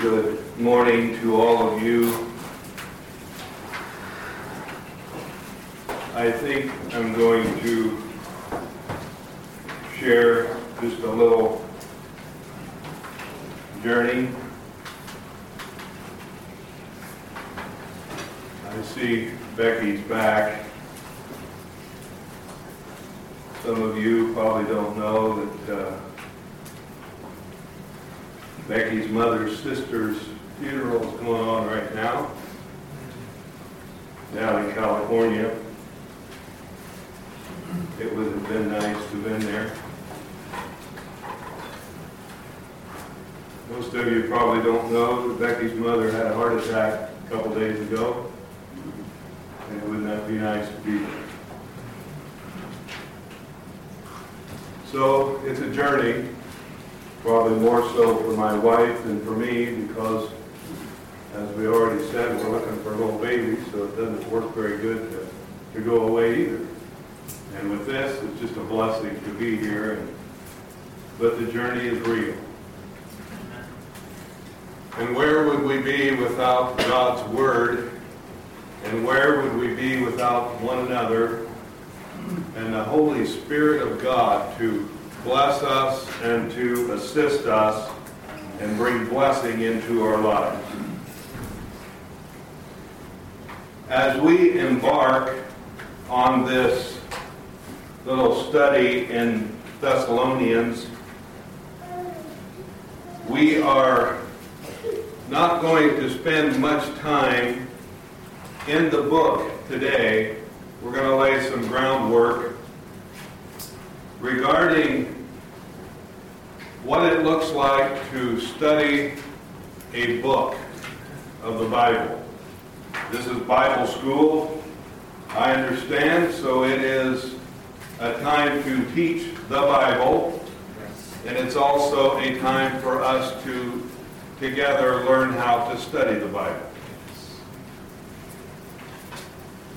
Good morning to all of you. I think I'm going to share just a little journey. I see Becky's back. Some of you probably don't know that uh, Becky's mother's sister's funeral is going on right now down in California. It would have been nice to have been there. Most of you probably don't know that Becky's mother had a heart attack a couple days ago. And wouldn't that be nice to be there? So it's a journey, probably more so for my wife than for me because, as we already said, we're looking for a little baby, so it doesn't work very good to, to go away either. And with this, it's just a blessing to be here, and, but the journey is real. And where would we be without God's Word? And where would we be without one another and the Holy Spirit of God to bless us and to assist us and bring blessing into our lives? As we embark on this little study in Thessalonians, we are not going to spend much time in the book today. We're going to lay some groundwork regarding what it looks like to study a book of the Bible. This is Bible school, I understand, so it is a time to teach the Bible, and it's also a time for us to together learn how to study the Bible.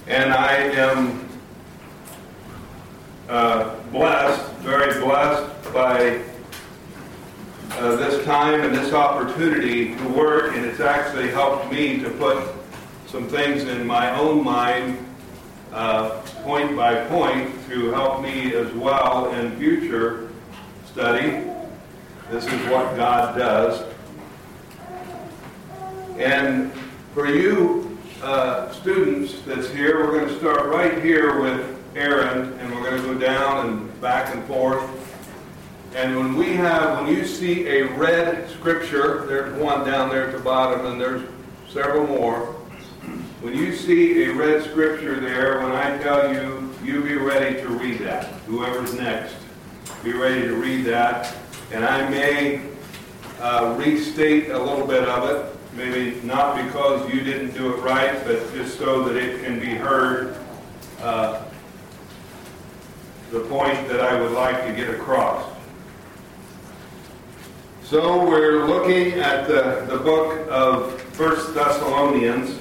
And I am uh, blessed, very blessed by uh, this time and this opportunity to work, and it's actually helped me to put some things in my own mind, uh, point by point, to help me as well in future study. This is what God does. And for you uh, students that's here, we're going to start right here with Aaron, and we're going to go down and back and forth. And when we have, when you see a red scripture, there's one down there at the bottom, and there's several more. When you see a red scripture there, when I tell you, you be ready to read that. Whoever's next, be ready to read that. And I may uh, restate a little bit of it, maybe not because you didn't do it right, but just so that it can be heard. Uh, the point that I would like to get across. So we're looking at the, the book of First Thessalonians.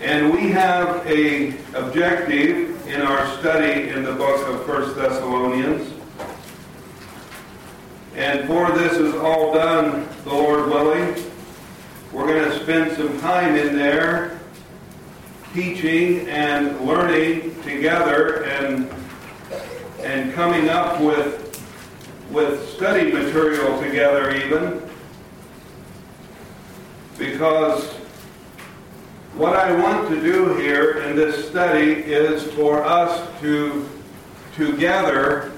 And we have a objective in our study in the book of First Thessalonians. And for this is all done, the Lord willing, we're going to spend some time in there teaching and learning together and and coming up with with study material together even because what I want to do here in this study is for us to together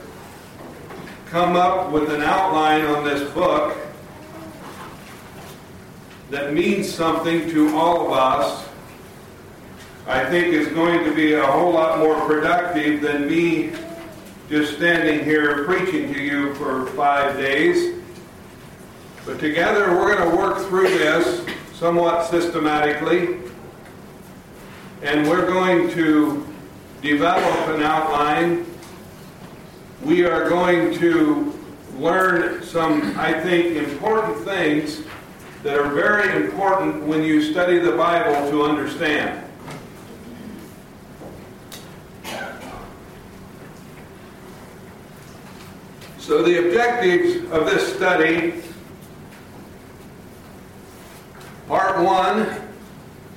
come up with an outline on this book that means something to all of us. I think is going to be a whole lot more productive than me just standing here preaching to you for five days. But together we're going to work through this somewhat systematically. And we're going to develop an outline. We are going to learn some, I think, important things that are very important when you study the Bible to understand. So the objectives of this study, part one,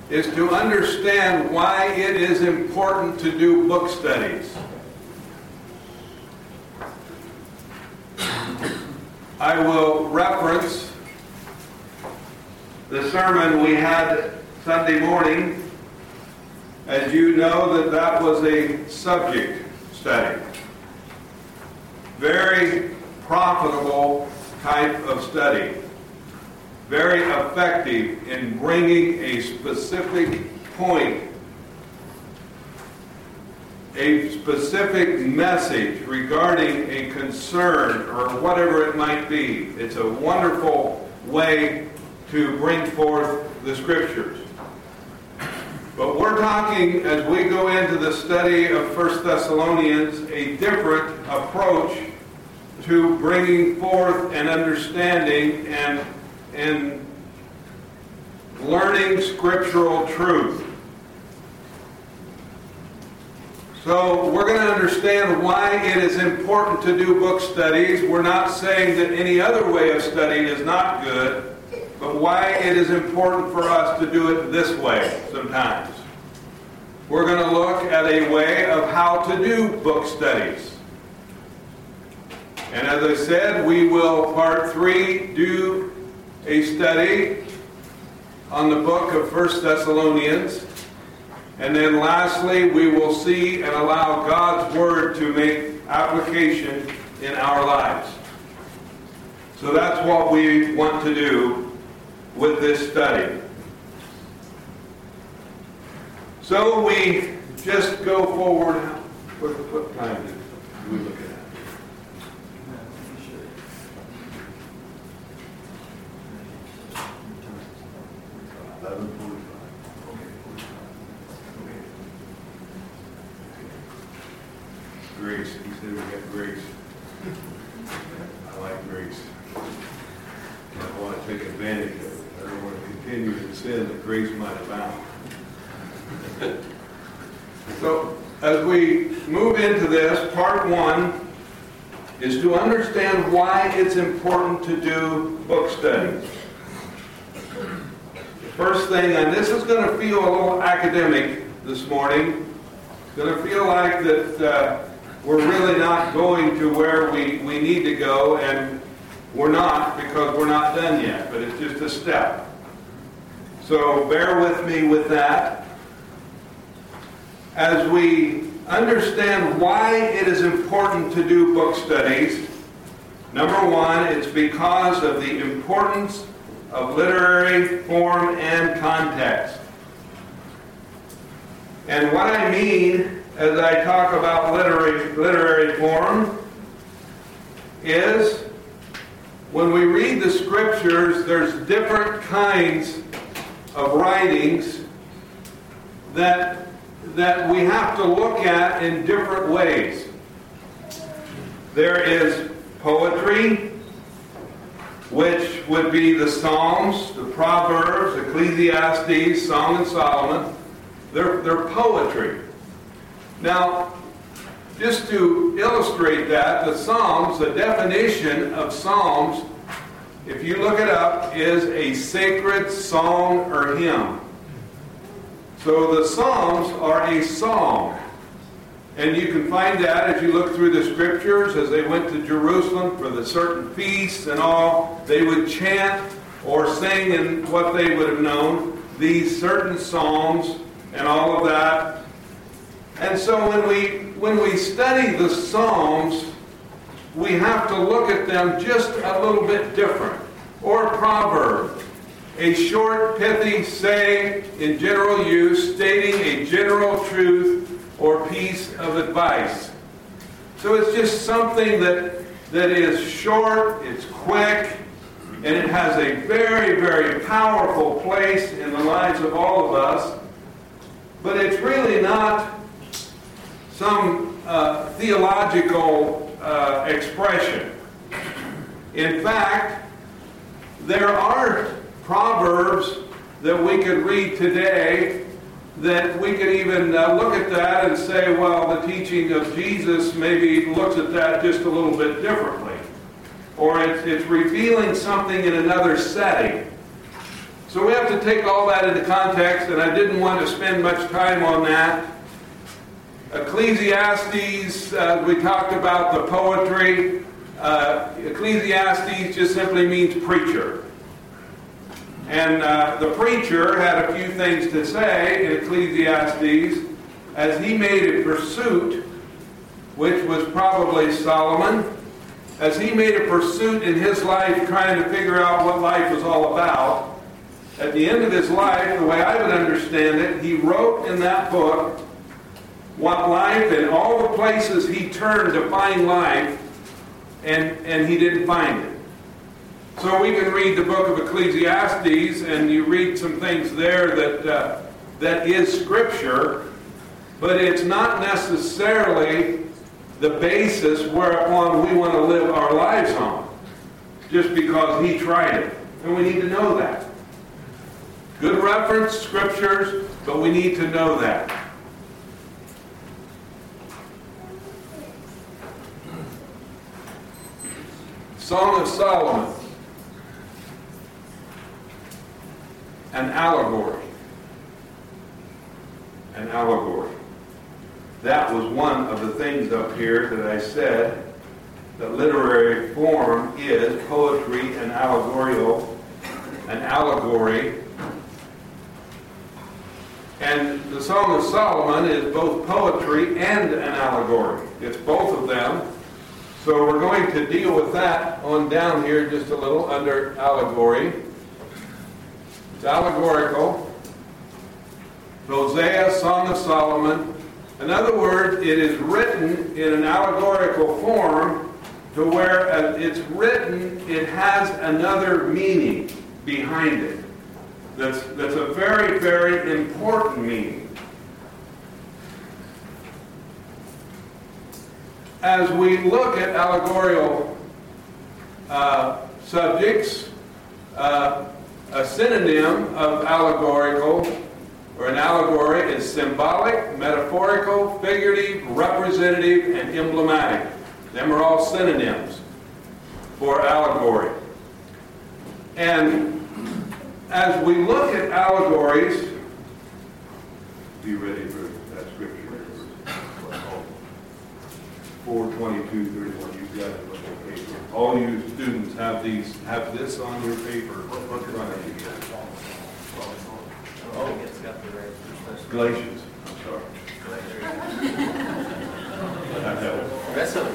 is to understand why it is important to do book studies. I will reference the sermon we had Sunday morning. As you know, that that was a subject study. Very profitable type of study. Very effective in bringing a specific point a specific message regarding a concern or whatever it might be. It's a wonderful way to bring forth the scriptures. But we're talking, as we go into the study of 1 Thessalonians, a different approach to bringing forth an understanding and, and learning scriptural truth. So we're going to understand why it is important to do book studies. We're not saying that any other way of studying is not good, but why it is important for us to do it this way sometimes. We're going to look at a way of how to do book studies. And as I said, we will, part three, do a study on the book of First Thessalonians. And then lastly, we will see and allow God's Word to make application in our lives. So that's what we want to do with this study. So we just go forward. What, what time do we look at? Grace, he said we got grace. I like grace. I want to take advantage of it. I don't want to continue in sin that grace might abound. So, as we move into this, part one is to understand why it's important to do book studies. First thing, and this is going to feel a little academic this morning, it's going to feel like that uh, we're really not going to where we, we need to go, and we're not because we're not done yet, but it's just a step. So bear with me with that. As we understand why it is important to do book studies, number one, it's because of the importance of literary form and context. And what I mean as I talk about literary, literary form is when we read the scriptures, there's different kinds of writings that, that we have to look at in different ways. There is poetry, which would be the Psalms, the Proverbs, Ecclesiastes, Song of Solomon. They're, they're poetry. Now, just to illustrate that, the Psalms, the definition of Psalms, if you look it up, is a sacred song or hymn. So the Psalms are a song. And you can find that as you look through the scriptures, as they went to Jerusalem for the certain feasts and all, they would chant or sing in what they would have known, these certain psalms and all of that. And so when we when we study the Psalms, we have to look at them just a little bit different. Or proverb, a short, pithy saying in general use, stating a general truth or piece of advice. So it's just something that that is short, it's quick, and it has a very, very powerful place in the lives of all of us. But it's really not some uh, theological uh, expression. In fact, there are proverbs that we could read today that we could even uh, look at that and say, well, the teaching of Jesus maybe looks at that just a little bit differently. Or it's, it's revealing something in another setting. So we have to take all that into context, and I didn't want to spend much time on that. Ecclesiastes, uh, we talked about the poetry. Uh, Ecclesiastes just simply means preacher. And uh, the preacher had a few things to say in Ecclesiastes as he made a pursuit, which was probably Solomon, as he made a pursuit in his life trying to figure out what life was all about. At the end of his life, the way I would understand it, he wrote in that book what life and all the places he turned to find life, and, and he didn't find it. So we can read the book of Ecclesiastes, and you read some things there that, uh, that is Scripture, but it's not necessarily the basis whereupon we want to live our lives on, just because he tried it. And we need to know that. Good reference, Scriptures, but we need to know that. Song of Solomon, an allegory. An allegory. That was one of the things up here that I said that literary form is poetry and allegorical. An allegory. And the Song of Solomon is both poetry and an allegory. It's both of them. So we're going to deal with that on down here just a little under allegory. It's allegorical. Hosea, Song of Solomon. In other words, it is written in an allegorical form to where it's written, it has another meaning behind it. That's, that's a very, very important meaning. As we look at allegorical uh, subjects, uh, a synonym of allegorical or an allegory is symbolic, metaphorical, figurative, representative, and emblematic. Them are all synonyms for allegory. And as we look at allegories, be ready for 422, 31, you've got it on your paper. All you students have these, have this on your paper in front of you. Oh, it's got the right. Galatians, I'm sorry. That helps. Rest of it.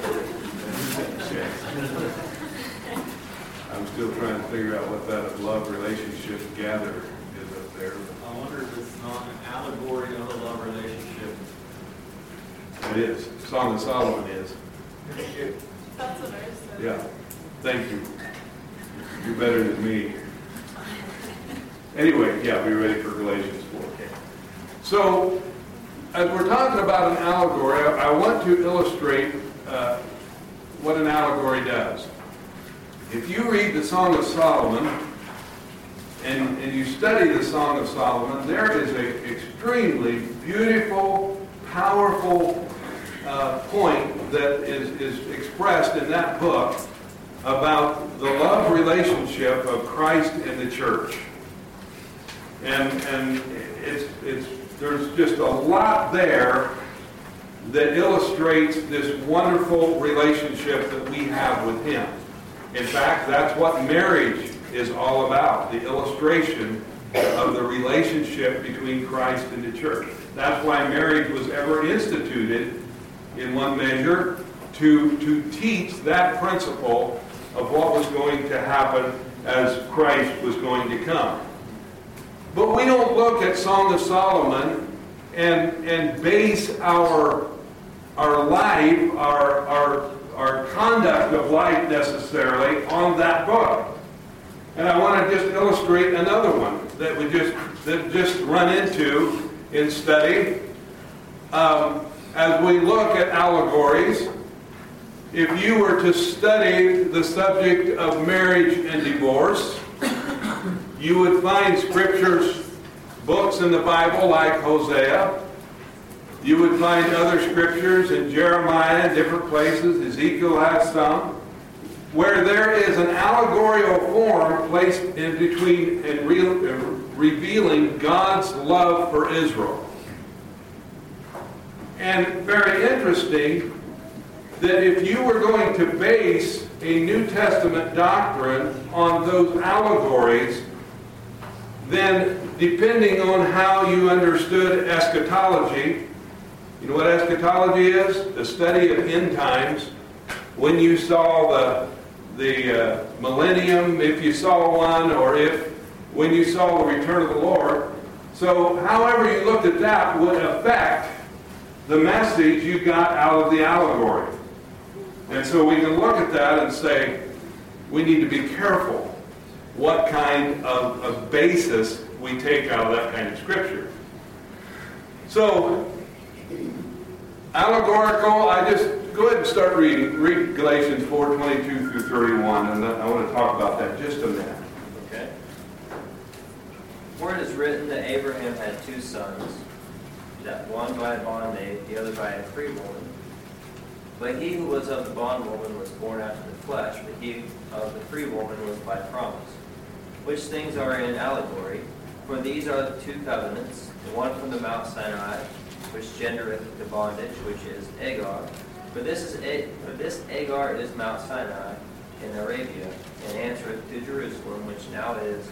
I'm still trying to figure out what that love relationship gather is up there. I wonder if it's not an allegory of a love relationship. It is. Song of Solomon is. That's what I said. Yeah. Thank you. You're better than me. Anyway, yeah, be ready for Galatians 4. So, as we're talking about an allegory, I want to illustrate uh, what an allegory does. If you read the Song of Solomon and, and you study the Song of Solomon, there is an extremely beautiful, powerful uh, point that is, is expressed in that book about the love relationship of Christ and the church. And, and it's, it's, there's just a lot there that illustrates this wonderful relationship that we have with Him. In fact, that's what marriage is all about, the illustration of the relationship between Christ and the church. That's why marriage was ever instituted in one measure to, to teach that principle of what was going to happen as Christ was going to come. But we don't look at Song of Solomon and, and base our, our life, our, our, our conduct of life necessarily on that book. And I want to just illustrate another one that we just, that just run into in study. Um, as we look at allegories, if you were to study the subject of marriage and divorce, you would find scriptures, books in the Bible like Hosea. You would find other scriptures in Jeremiah, different places. Ezekiel has some. where there is an allegorical form placed in between and re- revealing God's love for Israel. And very interesting that if you were going to base a New Testament doctrine on those allegories, then depending on how you understood eschatology, you know what eschatology is? The study of end times. When you saw the, the uh, millennium, if you saw one, or if when you saw the return of the Lord. So, however you looked at that would affect the message you got out of the allegory. And so we can look at that and say, we need to be careful what kind of, of basis we take out of that kind of scripture. So, allegorical, I just go ahead and start reading. Read Galatians 4 22 through 31, and I want to talk about that just a minute. Okay. For it is written that Abraham had two sons, that one by a bondmaid, the other by a free woman. But he who was of the bondwoman was born after the flesh, but he of the free woman was by promise. Which things are in allegory, for these are the two covenants, the one from the Mount Sinai, which gendereth the bondage, which is Agar. For this is for this Agar is Mount Sinai in Arabia, and answereth to Jerusalem, which now is,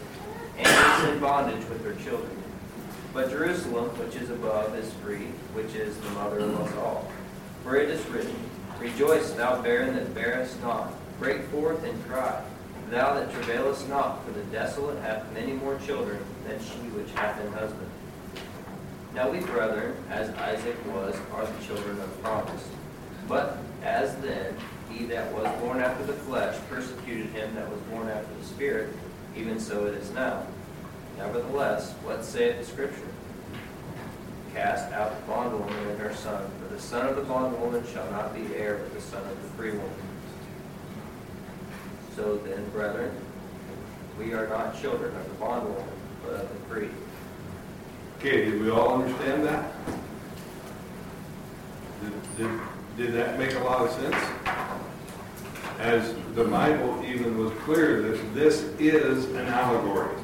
and is in bondage with her children. But Jerusalem, which is above, is free, which is the mother of us all. For it is written, Rejoice, thou barren that bearest not. Break forth and cry, thou that travailest not, for the desolate hath many more children than she which hath an husband. Now we, brethren, as Isaac was, are the children of promise. But as then he that was born after the flesh persecuted him that was born after the Spirit, even so it is now. Nevertheless, what saith the Scripture? Cast out the bondwoman and her son, for the son of the bondwoman shall not be heir with the son of the free woman. So then, brethren, we are not children of the bondwoman, but of the free. Okay, did we all understand that? Did, did, did that make a lot of sense? As the Bible even was clear that this is an allegory.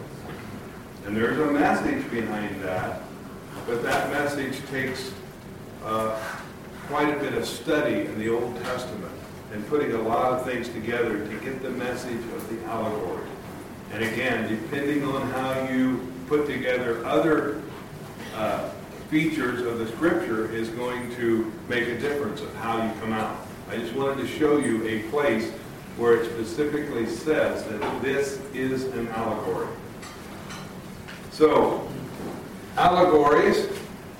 And there's a message behind that, but that message takes uh, quite a bit of study in the Old Testament and putting a lot of things together to get the message of the allegory. And again, depending on how you put together other uh, features of the scripture is going to make a difference of how you come out. I just wanted to show you a place where it specifically says that this is an allegory. So, allegories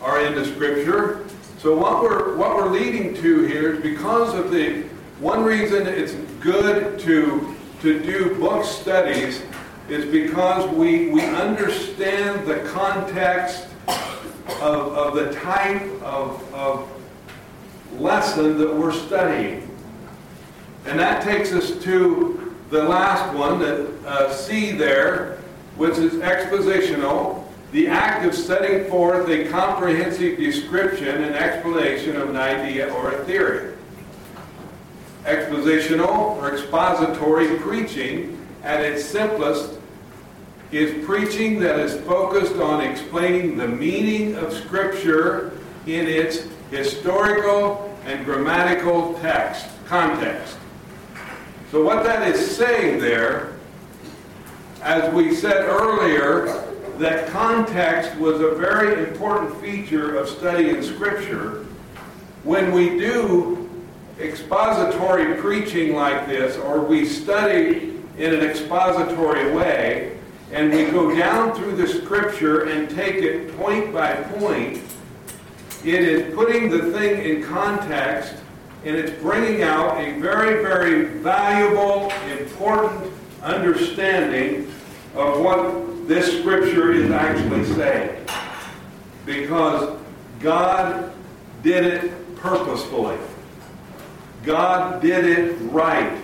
are in the scripture. So what we're what we're leading to here is because of the one reason it's good to to do book studies is because we we understand the context of, of the type of, of lesson that we're studying. And that takes us to the last one, that uh, C there, which is expositional, the act of setting forth a comprehensive description and explanation of an idea or a theory. Expositional or expository preaching at its simplest is preaching that is focused on explaining the meaning of Scripture in its historical and grammatical text, context. So what that is saying there, as we said earlier, that context was a very important feature of studying Scripture. When we do expository preaching like this, or we study in an expository way, and we go down through the scripture and take it point by point, it is putting the thing in context and it's bringing out a very, very valuable, important understanding of what this scripture is actually saying. Because God did it purposefully. God did it right.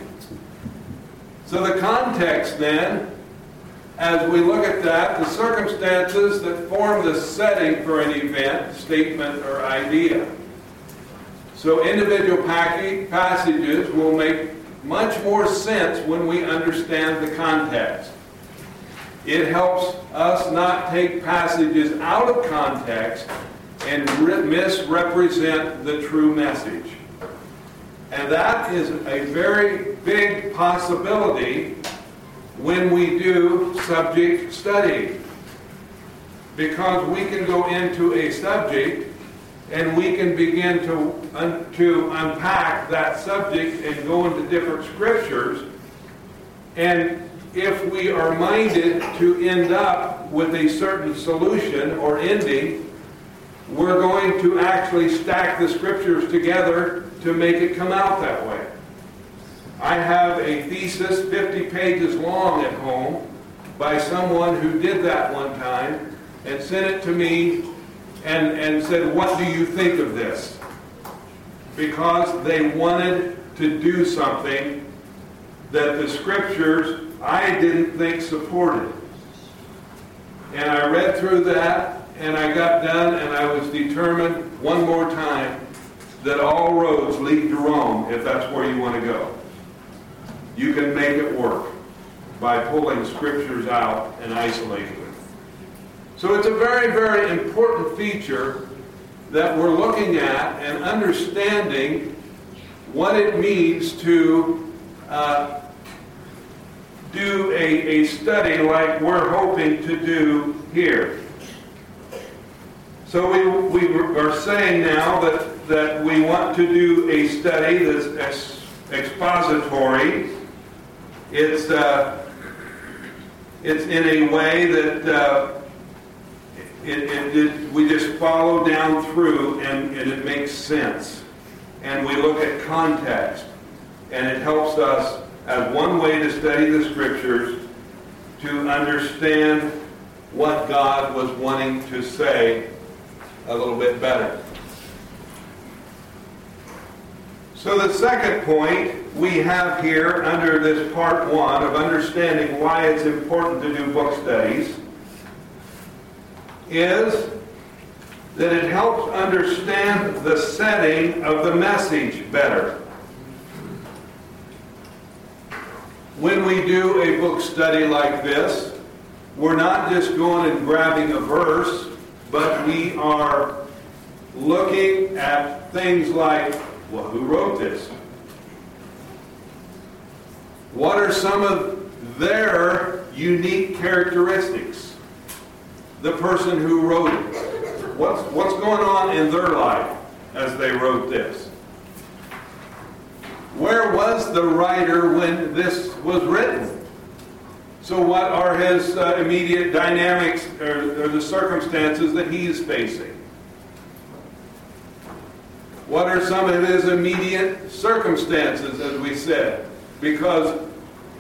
So the context then as we look at that, the circumstances that form the setting for an event, statement, or idea. So individual passages will make much more sense when we understand the context. It helps us not take passages out of context and misrepresent the true message. And that is a very big possibility when we do subject study. Because we can go into a subject and we can begin to, un, to unpack that subject and go into different scriptures. And if we are minded to end up with a certain solution or ending, we're going to actually stack the scriptures together to make it come out that way. I have a thesis 50 pages long at home by someone who did that one time and sent it to me and, and said, What do you think of this? Because they wanted to do something that the scriptures I didn't think supported. And I read through that and I got done and I was determined one more time that all roads lead to Rome if that's where you want to go. You can make it work by pulling scriptures out and isolating them. So it's a very, very important feature that we're looking at and understanding what it means to uh, do a, a study like we're hoping to do here. So we, we are saying now that, that we want to do a study that's expository. It's, uh, it's in a way that uh, it, it, it, we just follow down through and, and it makes sense. And we look at context. And it helps us, as one way to study the scriptures, to understand what God was wanting to say a little bit better. So the second point we have here under this part one of understanding why it's important to do book studies is that it helps understand the setting of the message better. When we do a book study like this, we're not just going and grabbing a verse but we are looking at things like, well, who wrote this? What are some of their unique characteristics? The person who wrote it. What's, what's going on in their life as they wrote this? Where was the writer when this was written? So, what are his uh, immediate dynamics or, or the circumstances that he is facing? What are some of his immediate circumstances, as we said? Because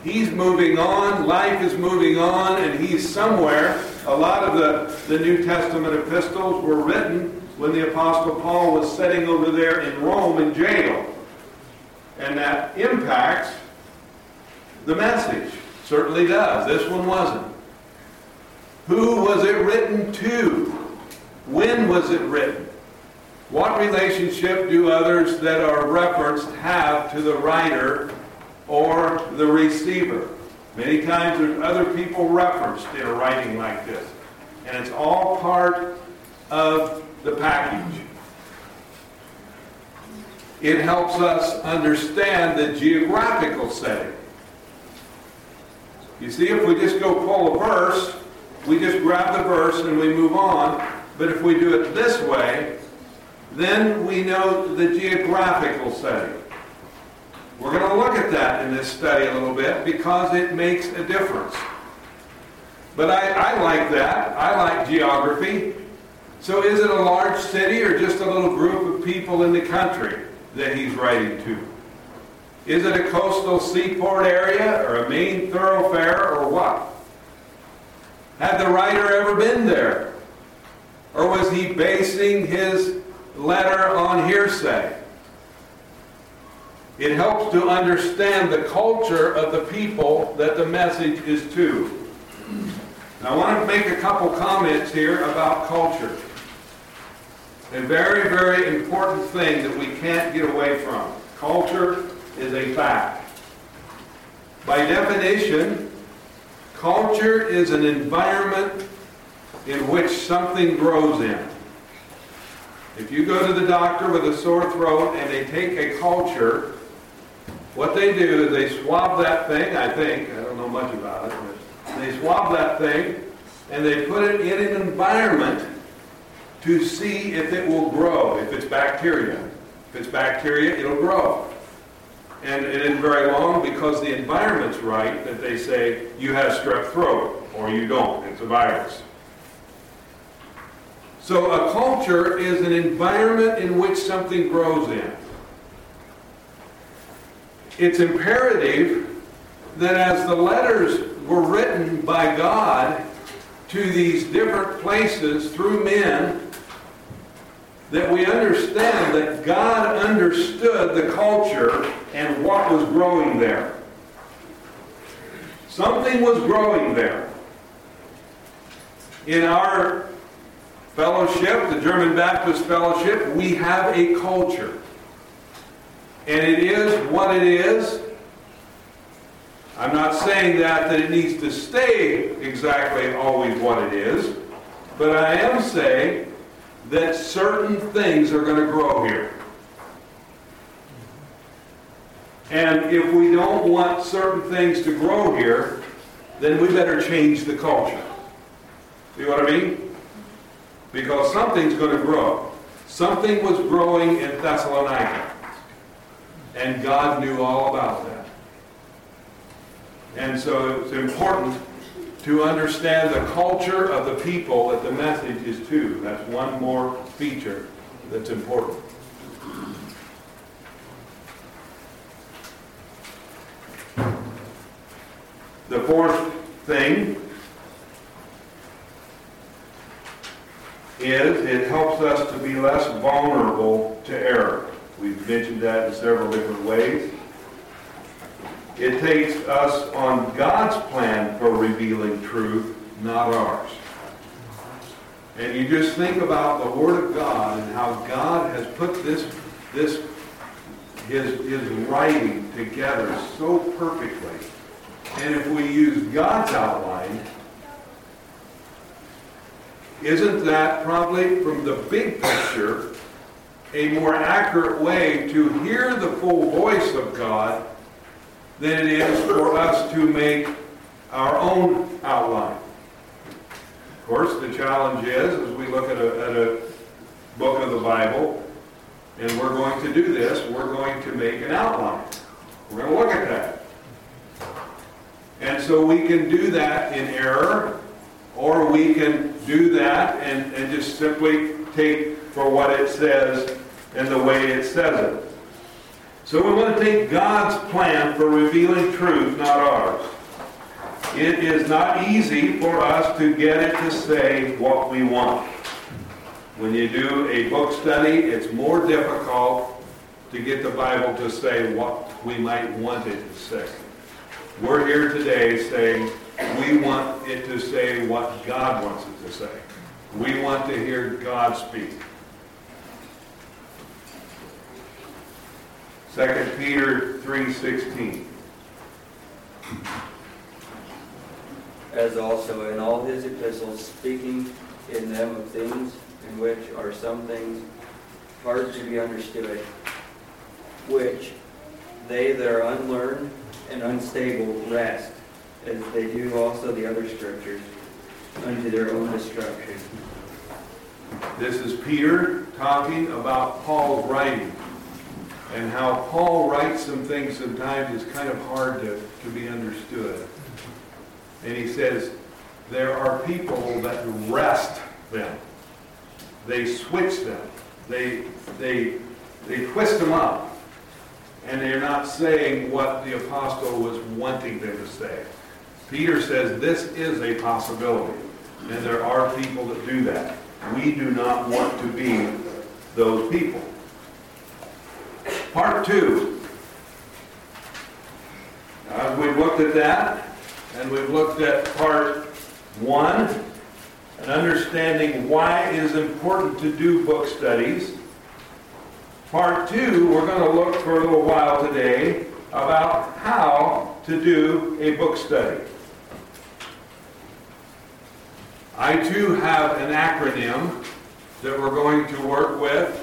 he's moving on, life is moving on, and he's somewhere. A lot of the, the New Testament epistles were written when the Apostle Paul was sitting over there in Rome in jail. And that impacts the message. Certainly does. This one wasn't. Who was it written to? When was it written? What relationship do others that are referenced have to the writer or the receiver? Many times there's other people referenced in a writing like this. And it's all part of the package. It helps us understand the geographical setting. You see, if we just go pull a verse, we just grab the verse and we move on. But if we do it this way, then we know the geographical setting. We're going to look at that in this study a little bit because it makes a difference. But I, I like that. I like geography. So is it a large city or just a little group of people in the country that he's writing to? Is it a coastal seaport area or a main thoroughfare or what? Had the writer ever been there? Or was he basing his letter on hearsay? It helps to understand the culture of the people that the message is to. Now, I want to make a couple comments here about culture. A very, very important thing that we can't get away from. Culture is a fact. By definition, culture is an environment in which something grows in. If you go to the doctor with a sore throat and they take a culture, what they do is they swab that thing, I think, I don't know much about it, but they swab that thing and they put it in an environment to see if it will grow, if it's bacteria. If it's bacteria, it'll grow. And it isn't very long because the environment's right that they say you have strep throat or you don't. It's a virus. So a culture is an environment in which something grows in. It's imperative that as the letters were written by God to these different places through men, that we understand that God understood the culture and what was growing there. Something was growing there. In our fellowship, the German Baptist Fellowship, we have a culture. And it is what it is. I'm not saying that, that it needs to stay exactly always what it is, but I am saying that certain things are going to grow here. And if we don't want certain things to grow here, then we better change the culture. See what I mean? Because something's going to grow. Something was growing in Thessalonica. And God knew all about that. And so it's important to understand the culture of the people that the message is to. That's one more feature that's important. The fourth thing is it helps us to be less vulnerable to error. We've mentioned that in several different ways. It takes us on God's plan for revealing truth, not ours. And you just think about the Word of God and how God has put this, this his, his writing together so perfectly. And if we use God's outline, isn't that probably from the big picture a more accurate way to hear the full voice of God than it is for us to make our own outline? Of course, the challenge is, as we look at a, at a book of the Bible, and we're going to do this, we're going to make an outline. We're going to look at that. And so we can do that in error, or we can do that and, and just simply take for what it says and the way it says it. So we want to take God's plan for revealing truth, not ours. It is not easy for us to get it to say what we want. When you do a book study, it's more difficult to get the Bible to say what we might want it to say. We're here today saying we want it to say what God wants it to say. We want to hear God speak. 2 Peter 3.16 as also in all his epistles, speaking in them of things in which are some things hard to be understood, which they that are unlearned and unstable wrest, as they do also the other scriptures, unto their own destruction. This is Peter talking about Paul's writing and how Paul writes some things sometimes is kind of hard to, to be understood. And he says, there are people that wrest them. They switch them. They, they, they twist them up. And they're not saying what the apostle was wanting them to say. Peter says this is a possibility. And there are people that do that. We do not want to be those people. Part two. As we've looked at that, and we've looked at part one, and understanding why it is important to do book studies. Part two, we're going to look for a little while today about how to do a book study. I too have an acronym that we're going to work with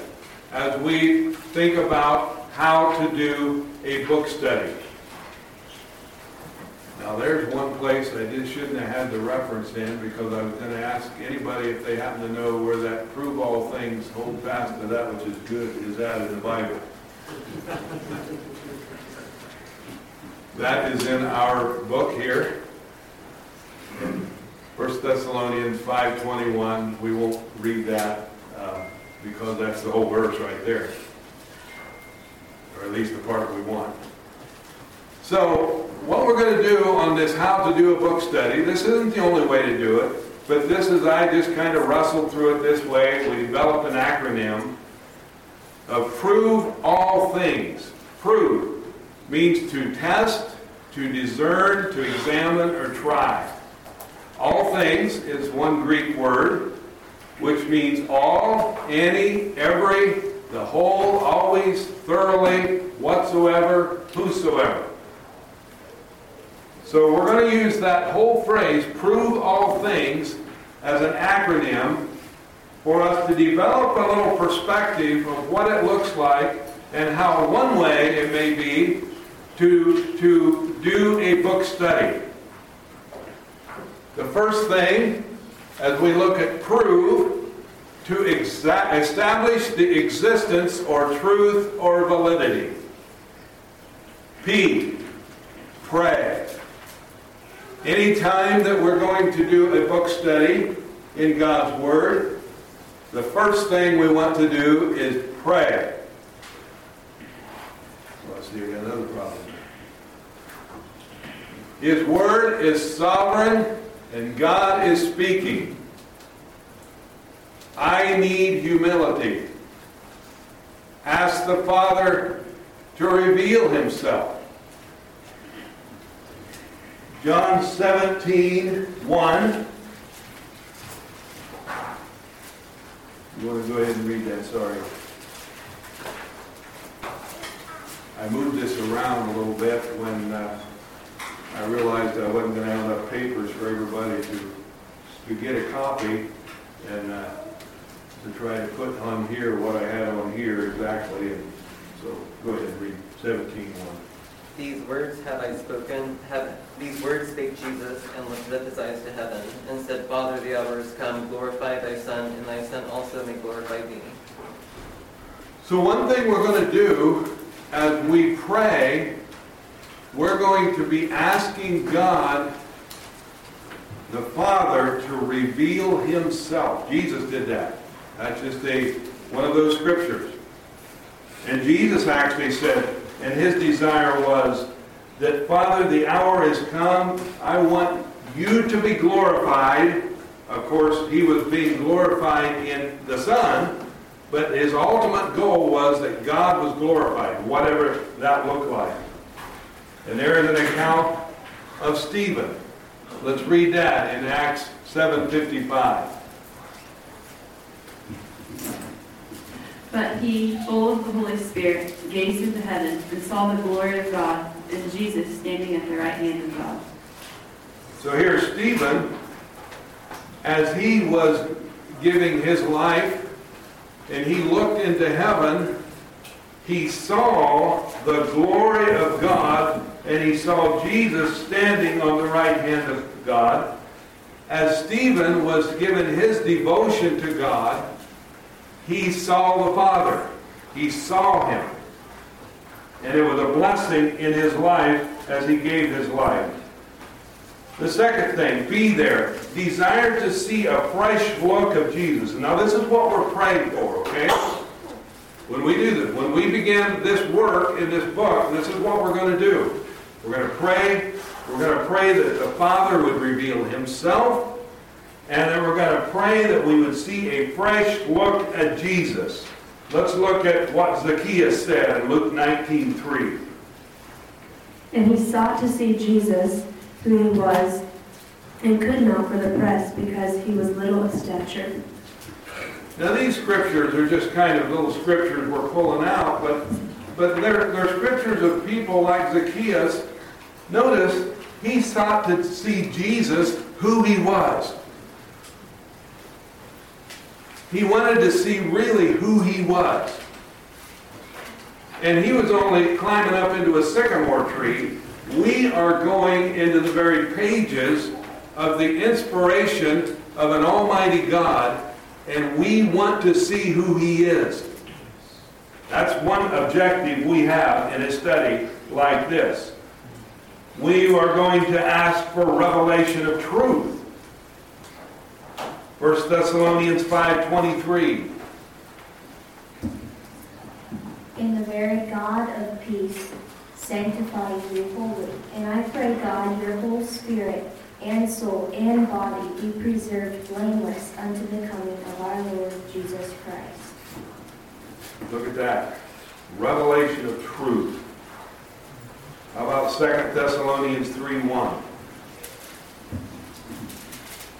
as we think about how to do a book study. Now, there's one place I just shouldn't have had the reference in because I was going to ask anybody if they happen to know where that prove all things, hold fast to that which is good is at in the Bible. That is in our book here. First Thessalonians 5:21. We won't read that uh, because that's the whole verse right there, or at least the part we want. So, what we're going to do on this how to do a book study, this isn't the only way to do it, but this is, I just kind of rustled through it this way. We developed an acronym of prove all things. Prove means to test, to discern, to examine, or try. All things is one Greek word, which means all, any, every, the whole, always, thoroughly, whatsoever, whosoever. So we're going to use that whole phrase, prove all things, as an acronym for us to develop a little perspective of what it looks like and how one way it may be to, to do a book study. The first thing, as we look at prove, to exa- establish the existence or truth or validity. P, pray. Anytime that we're going to do a book study in God's Word, the first thing we want to do is pray. Oh, Let's see, we got another problem. His Word is sovereign and God is speaking. I need humility. Ask the Father to reveal Himself. John 17, 1. You want to go ahead and read that, sorry. I moved this around a little bit when uh, I realized I wasn't going to have enough papers for everybody to, to get a copy and uh, to try to put on here what I had on here exactly. And so go ahead and read 17, 1. These words have I spoken, have, these words spake Jesus, and lifted up his eyes to heaven, and said, Father, the hour is come, glorify thy Son, and thy Son also may glorify thee. So one thing we're going to do as we pray, we're going to be asking God, the Father, to reveal himself. Jesus did that. That's just a, one of those scriptures. And Jesus actually said, and his desire was that, Father, the hour is come. I want you to be glorified. Of course, he was being glorified in the Son, but his ultimate goal was that God was glorified, whatever that looked like. And there is an account of Stephen. Let's read that in Acts 7:55. But he, full of the Holy Spirit, gazed into heaven and saw the glory of God and Jesus standing at the right hand of God. So here Stephen, as he was giving his life and he looked into heaven, he saw the glory of God and he saw Jesus standing on the right hand of God. As Stephen was given his devotion to God, he saw the Father. He saw him. And it was a blessing in his life as he gave his life. The second thing, be there. Desire to see a fresh look of Jesus. Now, this is what we're praying for, okay? When we do this, when we begin this work in this book, this is what we're going to do. We're going to pray. We're going to pray that the Father would reveal himself. And then we're going to pray that we would see a fresh look at Jesus. Let's look at what Zacchaeus said in Luke 19:3. And he sought to see Jesus, who he was, and could not for the press, because he was little of stature. Now these scriptures are just kind of little scriptures we're pulling out, but but there are scriptures of people like Zacchaeus. Notice, he sought to see Jesus who he was. He wanted to see really who he was. And he was only climbing up into a sycamore tree. We are going into the very pages of the inspiration of an almighty God, and we want to see who he is. That's one objective we have in a study like this. We are going to ask for revelation of truth. 1 Thessalonians 5.23 In the very God of peace, sanctify you wholly. And I pray, God, your whole spirit and soul and body be preserved blameless unto the coming of our Lord Jesus Christ. Look at that. Revelation of truth. How about 2 Thessalonians 3.1?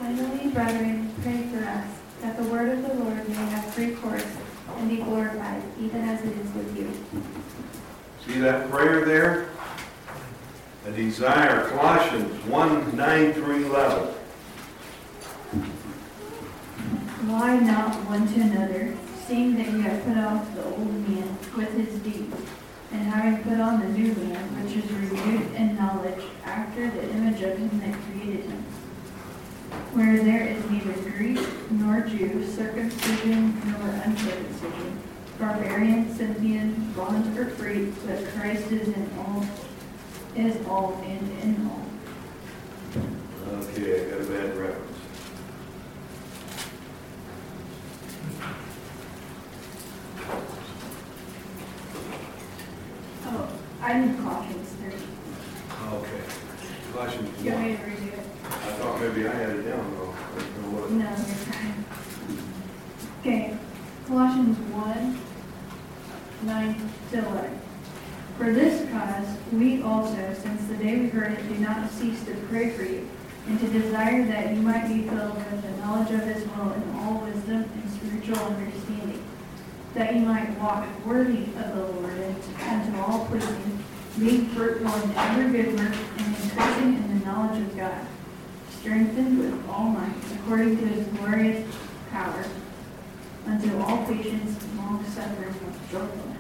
Finally, brethren, pray for us, that the word of the Lord may have free course and be glorified, even as it is with you. See that prayer there? A desire, Colossians 1, 9 through 11. Lie not one to another, seeing that you have put off the old man with his deeds, and having put on the new man, which is renewed in knowledge after the image of him that created him. Where there is neither Greek nor Jew, circumcision nor uncircumcision, barbarian, Scythian, bond or free, but Christ is in all, is all and in all. Okay, I got a bad reference. Oh, I need Colossians three. Okay. Colossians You want me to it? I thought maybe I had it down though. No, you're fine. Okay, Colossians one, nine to eleven. For this cause, we also, since the day we heard it, do not cease to pray for you, and to desire that you might be filled with the knowledge of his will in all wisdom and spiritual understanding, that you might walk worthy of the Lord and unto all pleasing, being fruitful in every good work and increasing in the knowledge of God, strengthened with all might, according to his glorious power, unto all patience and long suffering with joyfulness.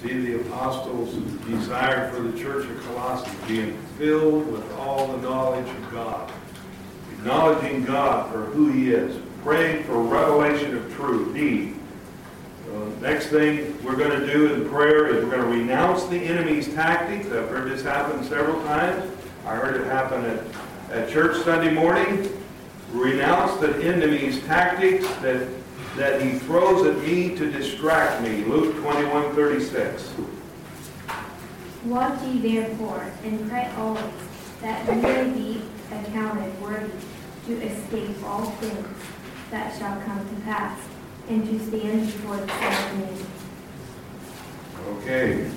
See the apostles' desire for the church of Colossae, being filled with all the knowledge of God, acknowledging God for who he is, praying for revelation of truth, D. Uh, Next thing we're going to do in prayer is we're going to renounce the enemy's tactics. I've heard this happen several times. I heard it happen at, at church Sunday morning. Renounce the enemy's tactics that that he throws at me to distract me. Luke 21, 36. Watch ye therefore, and pray always, that ye may be accounted worthy to escape all things that shall come to pass, and to stand before the Son of Man. Okay.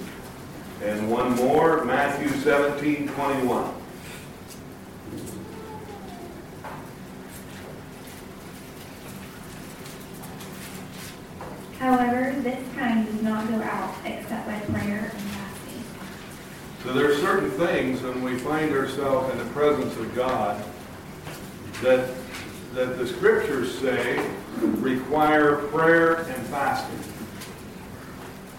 And one more, Matthew 17, 21. However, this kind does not go out except by prayer and fasting. So there are certain things when we find ourselves in the presence of God that, that the scriptures say require prayer and fasting.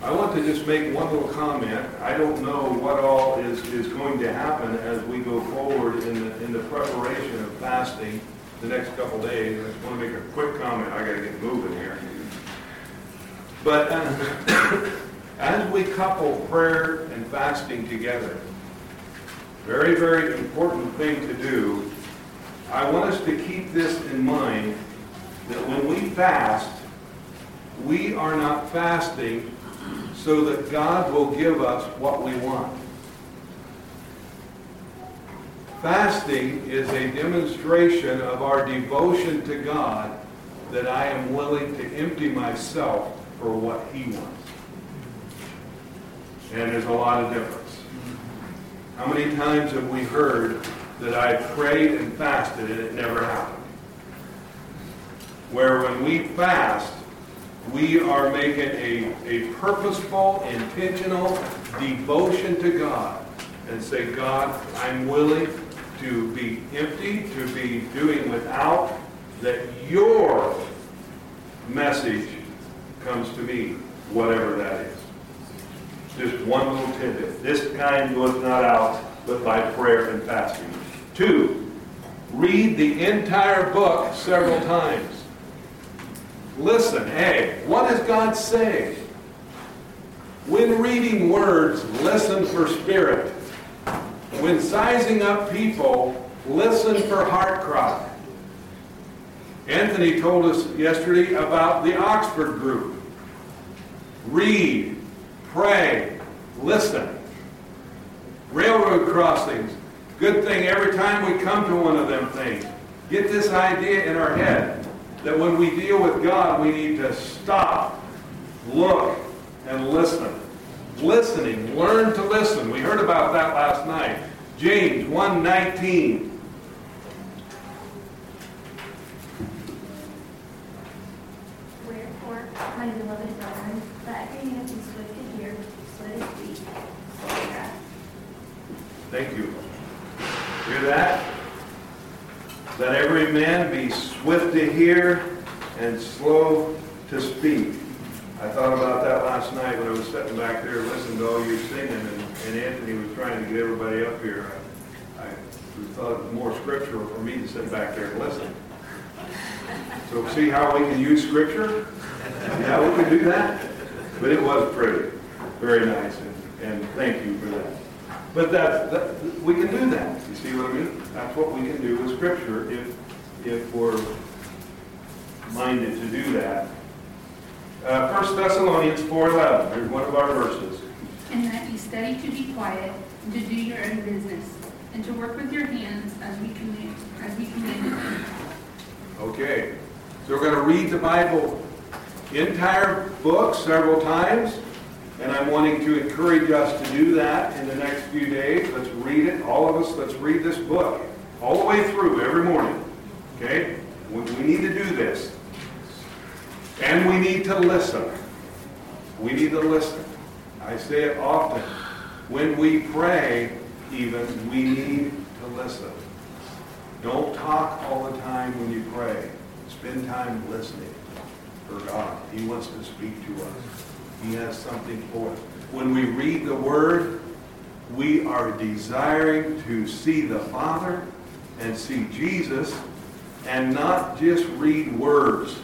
I want to just make one little comment. I don't know what all is, is going to happen as we go forward in the, in the preparation of fasting the next couple days. I just want to make a quick comment. I got to get moving here. But uh, as we couple prayer and fasting together, very, very important thing to do, I want us to keep this in mind, that when we fast, we are not fasting so that God will give us what we want. Fasting is a demonstration of our devotion to God that I am willing to empty myself for what He wants. And there's a lot of difference. How many times have we heard that I prayed and fasted and it never happened? Where when we fast, we are making a, a purposeful, intentional devotion to God and say, God, I'm willing to be empty, to be doing without, that your message comes to me, whatever that is. Just one little tidbit. This kind goes not out but by prayer and fasting. Two, read the entire book several times. Listen, hey, what does God say? When reading words, listen for spirit. When sizing up people, listen for heart cry. Anthony told us yesterday about the Oxford group. Read, pray, listen. Railroad crossings. Good thing every time we come to one of them things, get this idea in our head that when we deal with God, we need to stop, look, and listen. Listening, learn to listen. We heard about that last night. James 1:19. My beloved brethren, let every man be swift to hear, slow to speak, slow to wrath. Thank you. Hear that? Let every man be swift to hear and slow to speak. I thought about that last night when I was sitting back there listening to all you singing and, and Anthony was trying to get everybody up here. I, I thought it was more scriptural for me to sit back there and listen. So see how we can use scripture? Yeah, we can do that. But it was pretty, very nice, and, and thank you for that. But that, that, we can do that. You see what I mean? That's what we can do with Scripture if, if we're minded to do that. Uh, 1 Thessalonians 4.11, here's one of our verses. And that you study to be quiet, and to do your own business, and to work with your hands as we command, as we commanded you. Okay, so we're going to read the Bible entire book several times, and I'm wanting to encourage us to do that in the next few days. Let's read it, all of us, let's read this book all the way through every morning. Okay? We, we need to do this. And we need to listen. We need to listen. I say it often. When we pray, even, we need to listen. Don't talk all the time when you pray. Spend time listening God. He wants to speak to us. He has something for us. When we read the Word, we are desiring to see the Father and see Jesus and not just read words.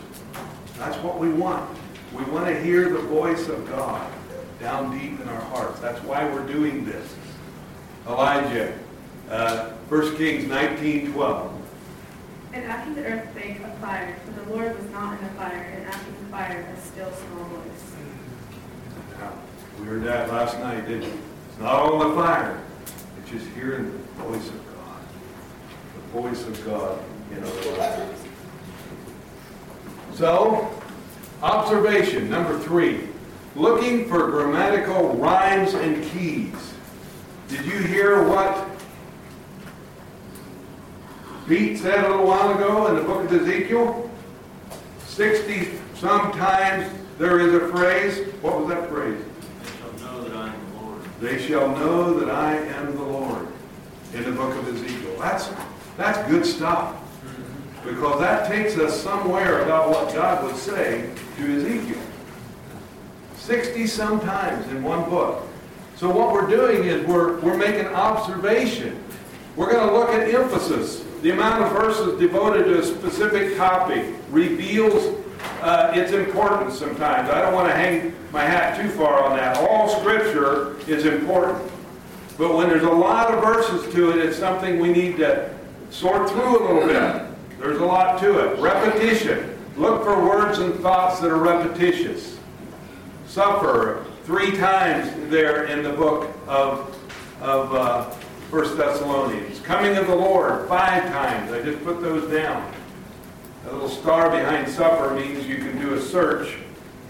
That's what we want. We want to hear the voice of God down deep in our hearts. That's why we're doing this. Elijah, uh, 1 Kings 19, 12. And after the earthquake, a fire, but the Lord was not in the fire, and after fire, a still small voice. We heard that last night, didn't we? It's not on the fire. It's just hearing the voice of God. The voice of God in our lives. So, observation number three. Looking for grammatical rhymes and keys. Did you hear what Pete said a little while ago in the book of Ezekiel? 60 sometimes there is a phrase. What was that phrase? They shall know that I am the Lord. They shall know that I am the Lord in the book of Ezekiel. That's, that's good stuff. Because that takes us somewhere about what God would say to Ezekiel. 60 sometimes in one book. So what we're doing is we're, we're making observation. We're going to look at emphasis. The amount of verses devoted to a specific topic reveals uh, its importance sometimes. I don't want to hang my hat too far on that. All Scripture is important. But when there's a lot of verses to it, it's something we need to sort through a little bit. There's a lot to it. Repetition. Look for words and thoughts that are repetitious. Suffer three times there in the book of, of uh, 1 Thessalonians. Coming of the Lord five times. I just put those down. A little star behind supper means you can do a search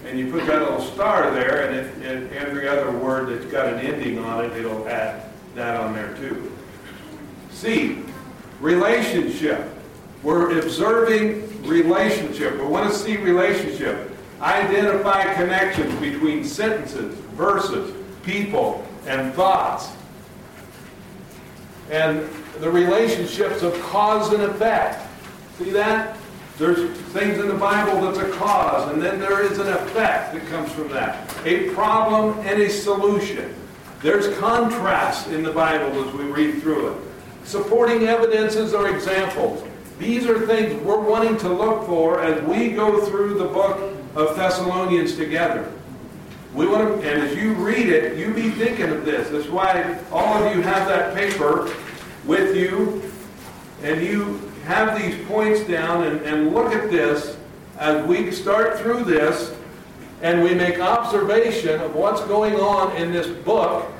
and you put that little star there and, and every other word that's got an ending on it, it'll add that on there too. C, relationship. We're observing relationship. We want to see relationship. Identify connections between sentences, verses, people, and thoughts. And the relationships of cause and effect. See that? There's things in the Bible that's a cause, and then there is an effect that comes from that. A problem and a solution. There's contrast in the Bible as we read through it. Supporting evidences or examples. These are things we're wanting to look for as we go through the book of Thessalonians together. We want to, and as you read it, you be thinking of this. That's why all of you have that paper with you, and you have these points down and, and look at this as we start through this and we make observation of what's going on in this book.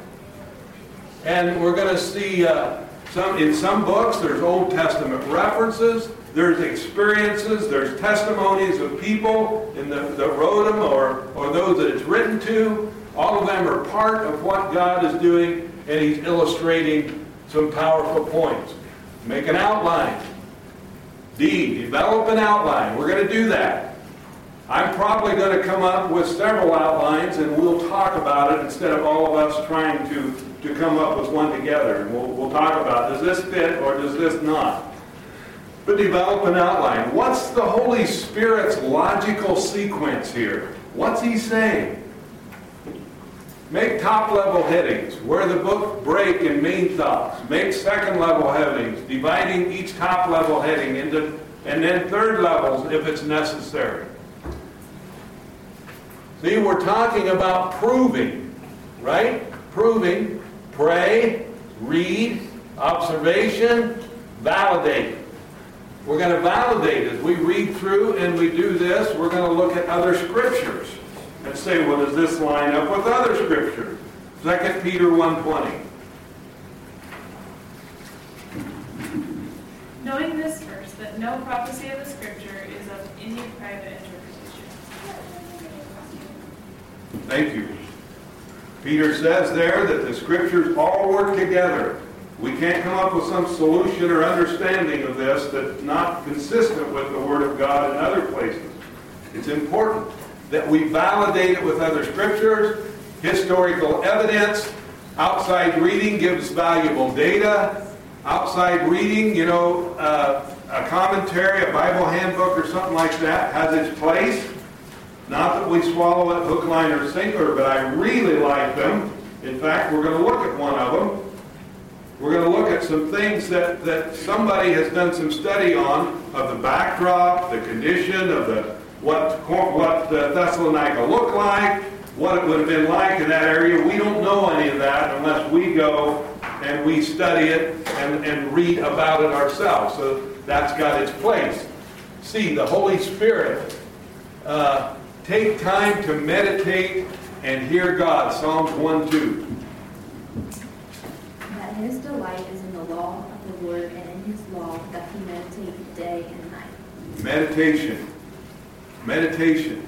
And we're going to see uh, some in some books there's Old Testament references, there's experiences, there's testimonies of people in the, that wrote them or, or those that it's written to. All of them are part of what God is doing, and He's illustrating some powerful points. Make an outline. D, develop an outline. We're going to do that. I'm probably going to come up with several outlines and we'll talk about it instead of all of us trying to, to come up with one together. And we'll, we'll talk about does this fit or does this not? But develop an outline. What's the Holy Spirit's logical sequence here? What's he saying? Make top level headings where the book break in main thoughts. Make second level headings, dividing each top level heading into, and then third levels if it's necessary. See, we're talking about proving, right? Proving, pray, read, observation, validate. We're going to validate as we read through and we do this. We're going to look at other scriptures and say, well, does this line up with other scripture? 2 Peter 1.20. Knowing this verse, that no prophecy of the scripture is of any private interpretation. Thank you. Peter says there that the scriptures all work together. We can't come up with some solution or understanding of this that's not consistent with the Word of God in other places. It's important that we validate it with other scriptures, historical evidence. Outside reading gives valuable data. Outside reading, you know, uh, a commentary, a Bible handbook, or something like that has its place. Not that we swallow it hook, line, or sinker, but I really like them. In fact, we're going to look at one of them. We're going to look at some things that, that somebody has done some study on of the backdrop, the condition of the what, what Thessalonica looked like, what it would have been like in that area. We don't know any of that unless we go and we study it and, and read about it ourselves. So that's got its place. See, the Holy Spirit. Uh, take time to meditate and hear God. Psalms 1 2. That his delight is in the law of the Lord, and in his law that he meditate day and night. Meditation. Meditation,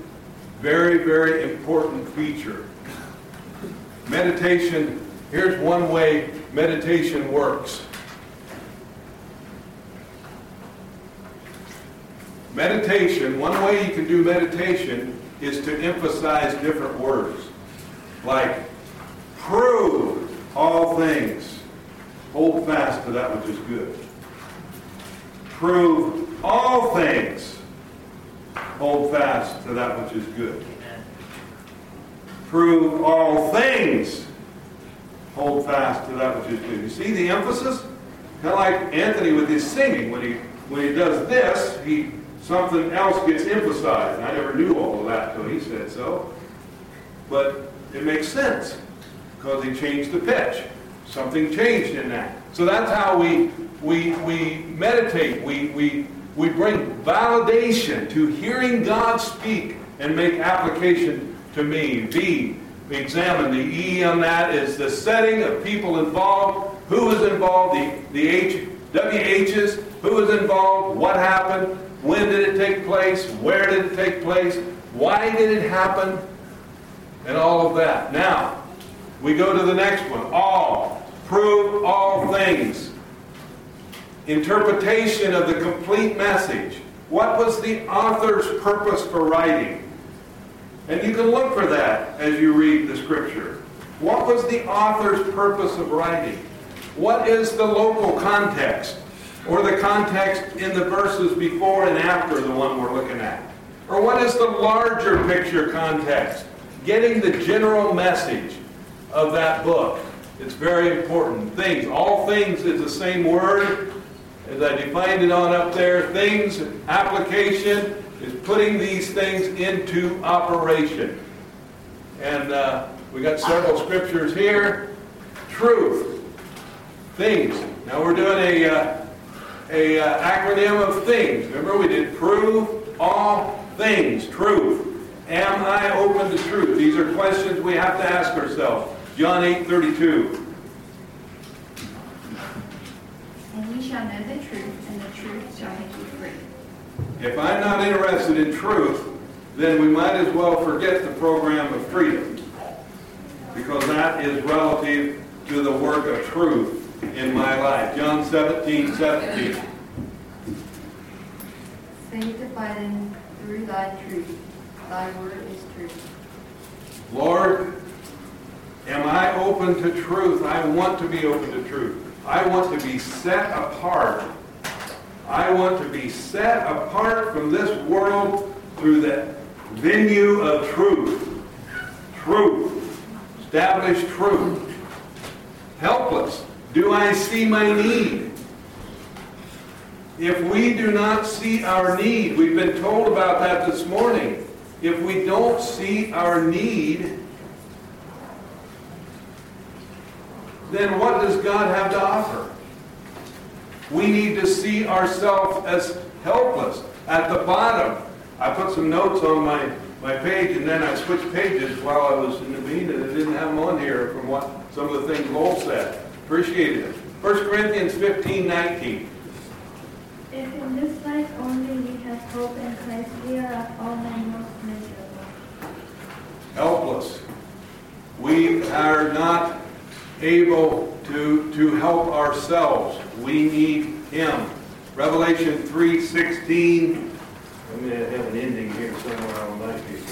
very, very important feature. Meditation, here's one way meditation works. Meditation, one way you can do meditation is to emphasize different words. Like, prove all things. Hold fast to that which is good. Prove all things hold fast to that which is good. Prove all things. Hold fast to that which is good. You see the emphasis? Kind of like Anthony with his singing. When he when he does this, he something else gets emphasized. And I never knew all of that until he said so. But it makes sense because he changed the pitch. Something changed in that. So that's how we we we meditate. We we we bring validation to hearing God speak and make application to me. B, we examine the E on that is the setting of people involved, who was involved, the, the H, WHs, who was involved, what happened, when did it take place, where did it take place, why did it happen, and all of that. Now, we go to the next one. All. Prove all things interpretation of the complete message. What was the author's purpose for writing? And you can look for that as you read the scripture. What was the author's purpose of writing? What is the local context? Or the context in the verses before and after the one we're looking at? Or what is the larger picture context? Getting the general message of that book. It's very important. Things, all things is the same word as I defined it on up there. Things, application is putting these things into operation. And uh, we got several scriptures here. Truth, things. Now we're doing a, uh, a uh, acronym of things. Remember we did prove all things. Truth. Am I open to truth? These are questions we have to ask ourselves. John 8, 32. And ye shall know the truth, and the truth shall make you free. If I'm not interested in truth, then we might as well forget the program of freedom. Because that is relative to the work of truth in my life. John 17, 17. Sanctify them through thy truth. Thy word is truth. Lord, am I open to truth? I want to be open to truth. I want to be set apart. I want to be set apart from this world through the venue of truth. Truth. Establish truth. Helpless. Do I see my need? If we do not see our need, we've been told about that this morning. If we don't see our need, then what does God have to offer? We need to see ourselves as helpless. At the bottom, I put some notes on my, my page and then I switched pages while I was in the meeting and I didn't have them on here from what some of the things Lowell said. Appreciated it. 1 Corinthians 15, 19. If in this life only we have hope in Christ, we are of all men most miserable. helpless. We are not able to, to help ourselves. We need Him. Revelation 3.16. I'm going to have an ending here somewhere on my page.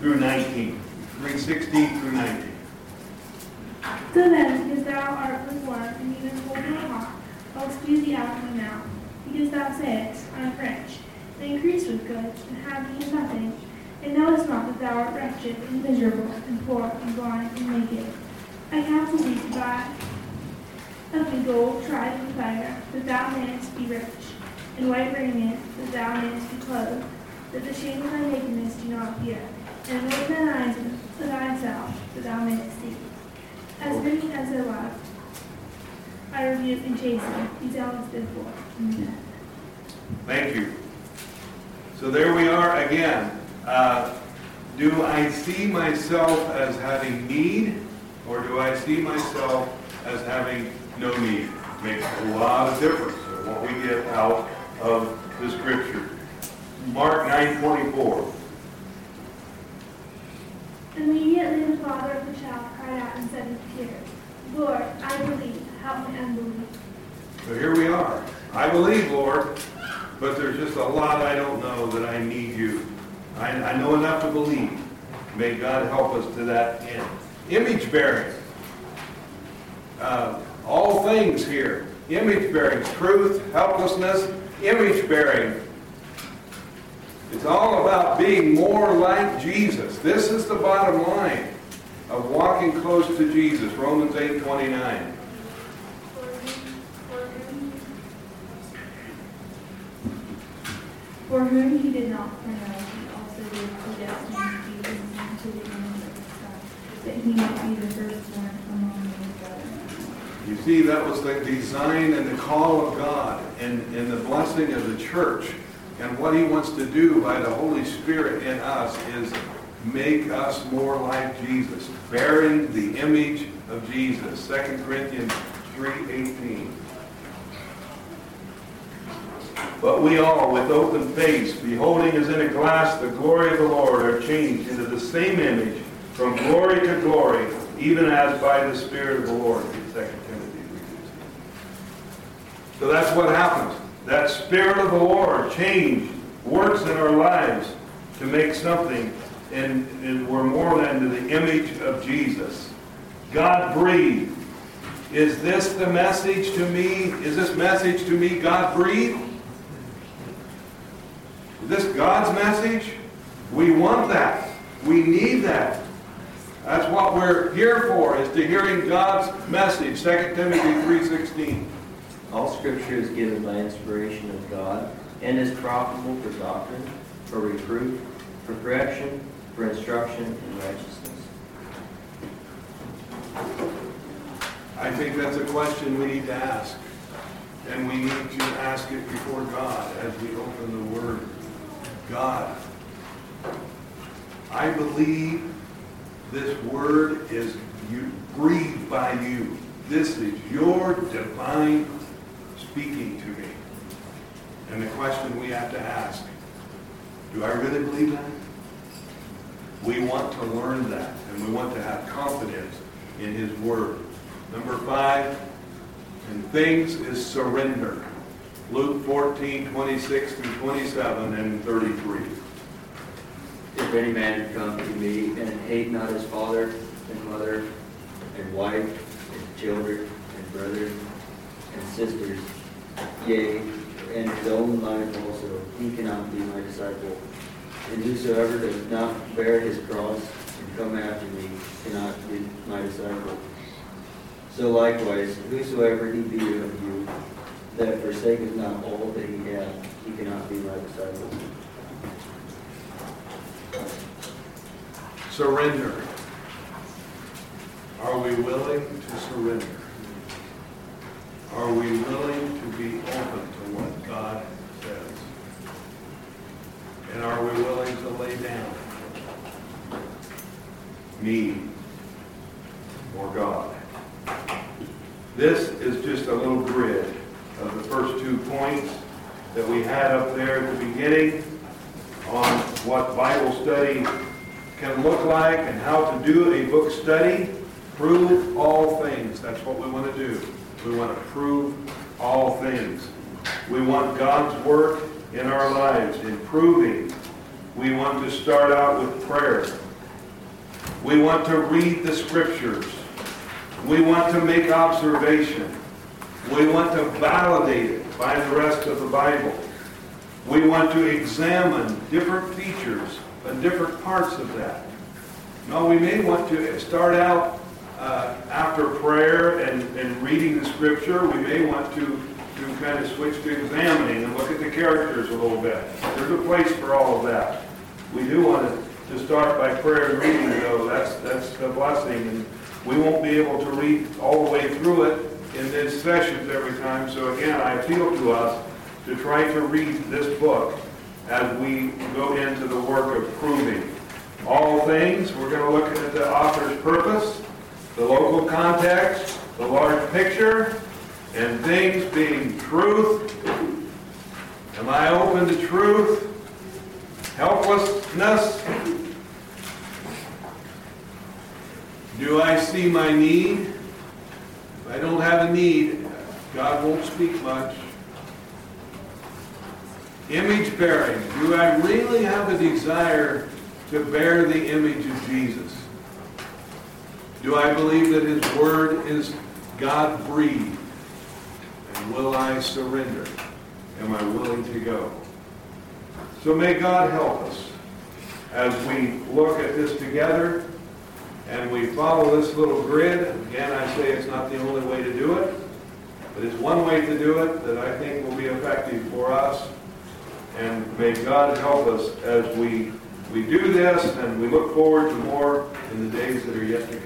Through 19. 3.16 through 19. So then, because thou art lukewarm and even cold or hot, I'll spew thee out of my mouth. Because thou sayest, I am rich, and increase with goods, and have need of nothing, and knowest not that thou art wretched, and miserable, and poor, and blind, and naked. I counsel thee to buy of me gold tried in fire, that thou mayest be rich, and white raiment, that thou mayest be clothed, that the shame of thy nakedness do not appear, and anoint thine eyes with thyself, that thou mayest see. As many as I love, I rebuke and chasten, be zealous therefore. Amen. Thank you. So there we are again. Uh, do I see myself as having need, or do I see myself as having no need? Makes a lot of difference in what we get out of the scripture. Mark 9:24. Immediately the father of the child cried out and said with tears, Lord, I believe, help my unbelief. So here we are. I believe, Lord, but there's just a lot I don't know that I need you. I, I know enough to believe. May God help us to that end. Image bearing. Uh, all things here. Image bearing. Truth, helplessness, image bearing. It's all about being more like Jesus. This is the bottom line of walking close to Jesus. Romans 8 29. For whom he did not foreknow, he also did predestine to be conformed to the image of his son, that he might be the firstborn among many brothers. You see, that was the design and the call of God and, and the blessing of the church. And what he wants to do by the Holy Spirit in us is make us more like Jesus, bearing the image of Jesus. 2 Corinthians 3.18 But we all, with open face, beholding as in a glass the glory of the Lord, are changed into the same image from glory to glory, even as by the Spirit of the Lord. 2 Timothy 3.16 So that's what happens. that Spirit of the Lord change, works in our lives to make something, and, and we're more than the image of Jesus. God breathed. Is this the message to me? Is this message to me God breathed? Is this God's message? We want that. We need that. That's what we're here for, is to hearing God's message. 2 Timothy 3.16. All scripture is given by inspiration of God and is profitable for doctrine, for reproof, for correction, for instruction in righteousness. I think that's a question we need to ask. And we need to ask it before God as we open the Word. God, I believe this Word is breathed by you. This is your divine speaking to me. And the question we have to ask, do I really believe that? We want to learn that, and we want to have confidence in His Word. Number five, and things is surrender. Luke 14, 26 through 27 and 33. If any man come to me and hate not his father and mother and wife and children and brothers and sisters, yea, and his own life also, he cannot be my disciple. And whosoever does not bear his cross and come after me cannot be my disciple. So likewise, whosoever he be of you that forsaketh not all that he hath, he cannot be my disciple. Surrender. Are we willing to surrender? Are we willing to be open to what God says? And are we willing to lay down me or God? This is just a little grid of the first two points that we had up there at the beginning on what Bible study can look like and how to do a book study. Prove all things. That's what we want to do. We want to prove all things. We want God's work in our lives, improving. We want to start out with prayer. We want to read the scriptures. We want to make observation. We want to validate it by the rest of the Bible. We want to examine different features and different parts of that. Now, we may want to start out uh, after prayer and, and reading the scripture. We may want to, to kind of switch to examining and look at the characters a little bit. There's a place for all of that. We do want to, to start by prayer and reading, though. That's, that's the blessing. And we won't be able to read all the way through it in these sessions every time. So again, I appeal to us to try to read this book as we go into the work of proving all things. We're going to look at the author's purpose, the local context, the large picture, and things being truth. Am I open to truth? Helplessness? Do I see my need? I don't have a need, God won't speak much. Image bearing. Do I really have a desire to bear the image of Jesus? Do I believe that His Word is God breathed? And will I surrender? Am I willing to go? So may God help us as we look at this together and we follow this little grid. Again, I say it's not the only way to do it, but it's one way to do it that I think will be effective for us. And may God help us as we, we do this and we look forward to more in the days that are yet to come.